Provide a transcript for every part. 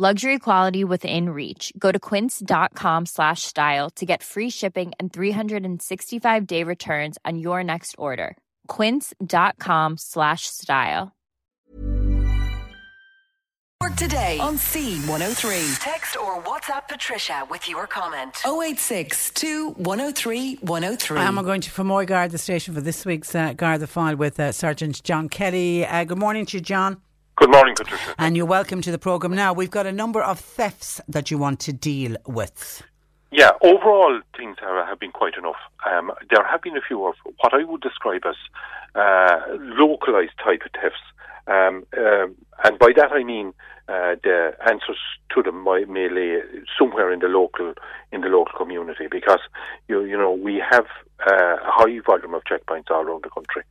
Luxury quality within reach. Go to quince.com slash style to get free shipping and 365 day returns on your next order. Quince.com slash style. Work today on C103. Text or WhatsApp Patricia with your comment. 086 103 103. I'm going to Fermoy Guard, the station for this week's uh, Guard the File with uh, Sergeant John Kelly. Uh, good morning to you, John. Good morning, Patricia. And you're welcome to the programme. Now, we've got a number of thefts that you want to deal with. Yeah, overall things have been quite enough. Um, there have been a few of what I would describe as uh, localised type of thefts. Um, um, and by that I mean uh, the answers to them may, may lay somewhere in the local in the local community because you you know we have uh, a high volume of checkpoints all around the country.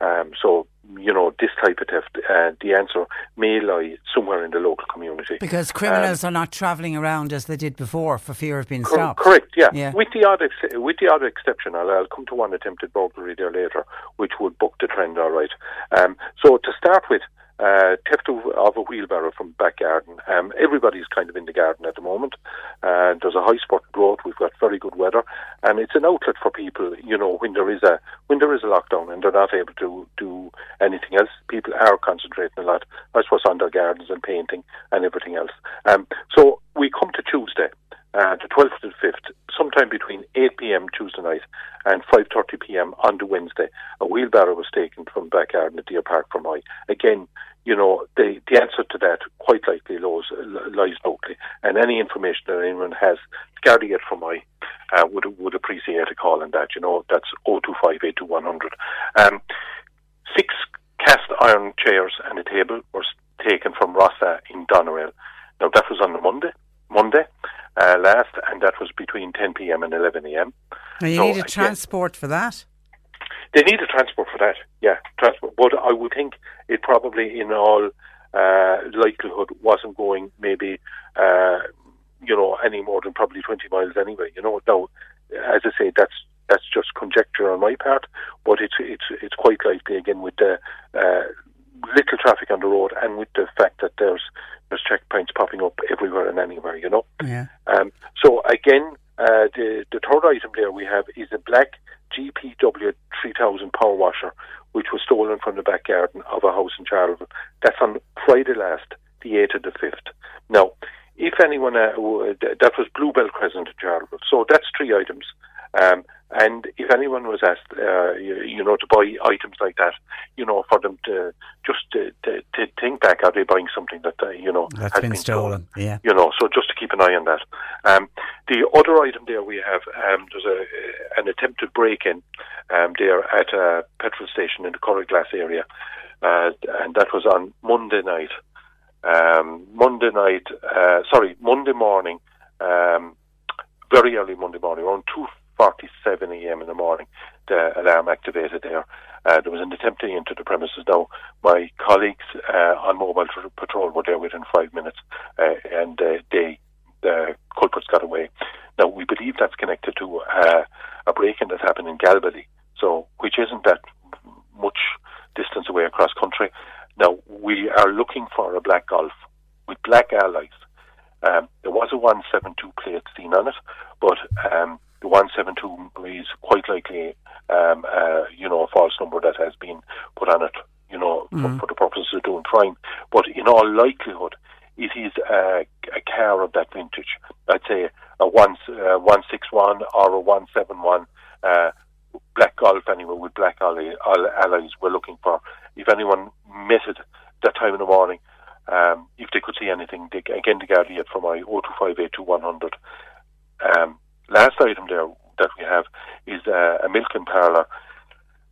Um, so you know this type of theft, uh, the answer may lie somewhere in the local community because criminals um, are not travelling around as they did before for fear of being cor- stopped. Correct, yeah. Yeah. With the odd ex- with the odd exception, I'll, I'll come to one attempted burglary there later, which would buck the trend. All right. Um, so to start with. Uh, theft of, of a wheelbarrow from back garden. Um, everybody's kind of in the garden at the moment. Uh, there's a high spot growth. We've got very good weather, and it's an outlet for people. You know, when there is a when there is a lockdown and they're not able to do anything else, people are concentrating a lot. I suppose on their gardens and painting and everything else. Um, so we come to Tuesday, uh, the 12th to the 5th, sometime between 8 p.m. Tuesday night and 5.30 p.m. on the Wednesday. A wheelbarrow was taken from back garden at Deer Park Fermoy. Again, you know, the, the answer to that quite likely lies, lies locally. And any information that anyone has, Gardaí it Fermoy uh, would would appreciate a call on that. You know, that's 02582 Um Six cast iron chairs and a table were taken from Rossa in Doneraile. Now, that was on the Monday. Monday uh, last, and that was between 10 p.m. and 11 a.m. Now, you So, need a again, transport for that. They need a transport for that, yeah, transport. But I would think it probably, in all uh, likelihood, wasn't going maybe, uh, you know, any more than probably 20 miles anyway. You know, now, as I say, that's that's just conjecture on my part, but it's it's it's quite likely again with the uh, little traffic on the road and with the fact that there's popping up everywhere and anywhere. You know. Yeah. Um, so again, uh, the the third item there we have is a black GPW 3000 power washer, which was stolen from the back garden of a house in Charleville. That's on Friday last, the 8th of the 5th. Now, if anyone, uh, that was Bluebell Crescent in Charleville. So that's three items. Um, and if anyone was asked, uh, you, you know, to buy items like that, you know, for them to just to, to, to think back, are they buying something that, uh, you know, That's has been stolen. Yeah. you know, so just to keep an eye on that. Um, the other item there we have, um, there's a, an attempted break-in um, there at a petrol station in the Curraglass area, uh, and that was on Monday night. Um, Monday night, uh, sorry, Monday morning, um, very early Monday morning, around 2.47 a.m. in the morning, the alarm activated there. Uh, there was an attempt to enter the premises. Now, my colleagues uh, on mobile tr- patrol were there within five minutes, uh, and uh, they the culprits got away. Now, we believe that's connected to uh, a break-in that happened in Galbally, so which isn't that much distance away across country. Now, we are looking for a black Golf with black alloys. Um, there was a 172 plate seen on it, but um, 172 is quite likely, um, uh, you know, a false number that has been put on it, you know, for, for the purposes of doing crime. But in all likelihood, it is a, a car of that vintage. I'd say a one uh, one six one or a 171 uh, black golf anyway with black alloys we're looking for. If anyone missed it that time in the morning, um, if they could see anything, they, again, the Gardaí Fermoy 0258 100. Um, last item there that we have is uh, a milking parlour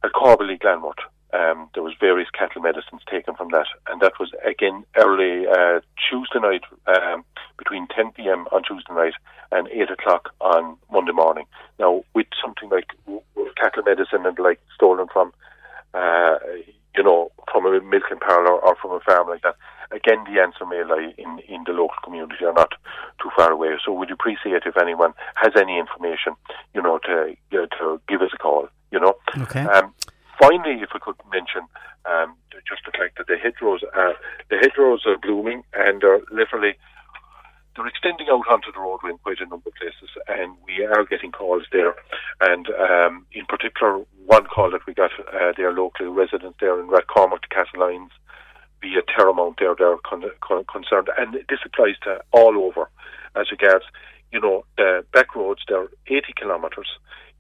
at Corbally Glanworth. Um, there was various cattle medicines taken from that, and that was again early uh, Tuesday night um, between 10 p.m. on Tuesday night and 8 o'clock on Monday morning. Now, with something like cattle medicine and like stolen from, uh, you know, from a milking parlour or from a farm like that, again, the answer may lie in, in the local community or not too far away. So we'd appreciate if anyone has any information, you know, to uh, to give us a call, you know. Okay. Um, finally, if I could mention um, just the fact that the hedgerows are, the hedgerows are blooming and are literally they're extending out onto the roadway in quite a number of places, and we are getting calls there. And um, in particular, one call that we got uh, there locally, residents there in Rathcormac, the Castlelyons, via Terramount there, they're con- con- concerned. And this applies to all over as regards, you know, the back roads, they're 80 kilometres,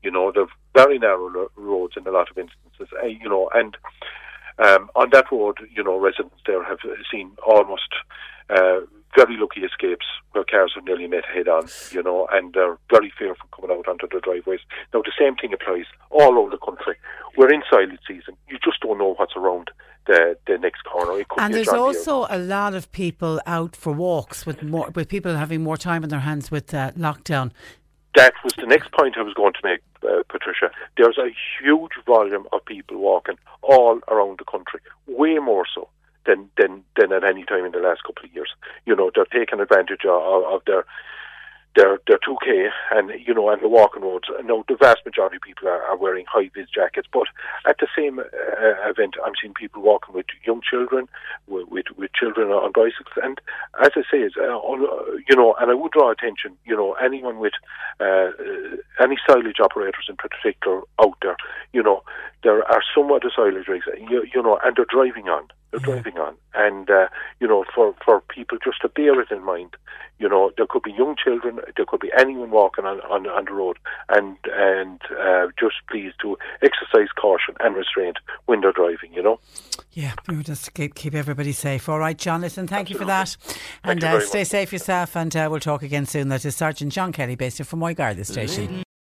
you know, they're very narrow roads in a lot of instances, uh, you know, and um, on that road, you know, residents there have seen almost uh, very lucky escapes where cars have nearly met head on, you know, and they're very fearful coming out onto the driveways. Now, the same thing applies all over the country. We're in silage season. You just don't know what's around the, the next corner. and there's also a lot of people out for walks with more with people having more time on their hands with uh, lockdown. That was the next point I was going to make, uh, Patricia. There's a huge volume of people walking all around the country, way more so than than than at any time in the last couple of years. You know, they're taking advantage of, of their they're they're two K and you know and the walking roads. No, the vast majority of people are, are wearing high vis jackets, but at the same uh, event, I'm seeing people walking with young children, with, with, with children on bicycles, and as I say, is uh, you know, and I would draw attention, you know, anyone with uh, any silage operators in particular out there, you know, there are some other silage rigs, you, you know, and they're driving on they're driving on. And, uh, you know, for, for people just to bear it in mind, you know, there could be young children, there could be anyone walking on, on, on the road, and and uh, just please to exercise caution and restraint when they're driving, you know. Yeah, just keep, keep everybody safe. All right, John, listen, thank Absolutely. you for that. Thank and uh, stay much. safe yourself, and uh, we'll talk again soon. That is Sergeant John Kelly, based from Moygar, this station.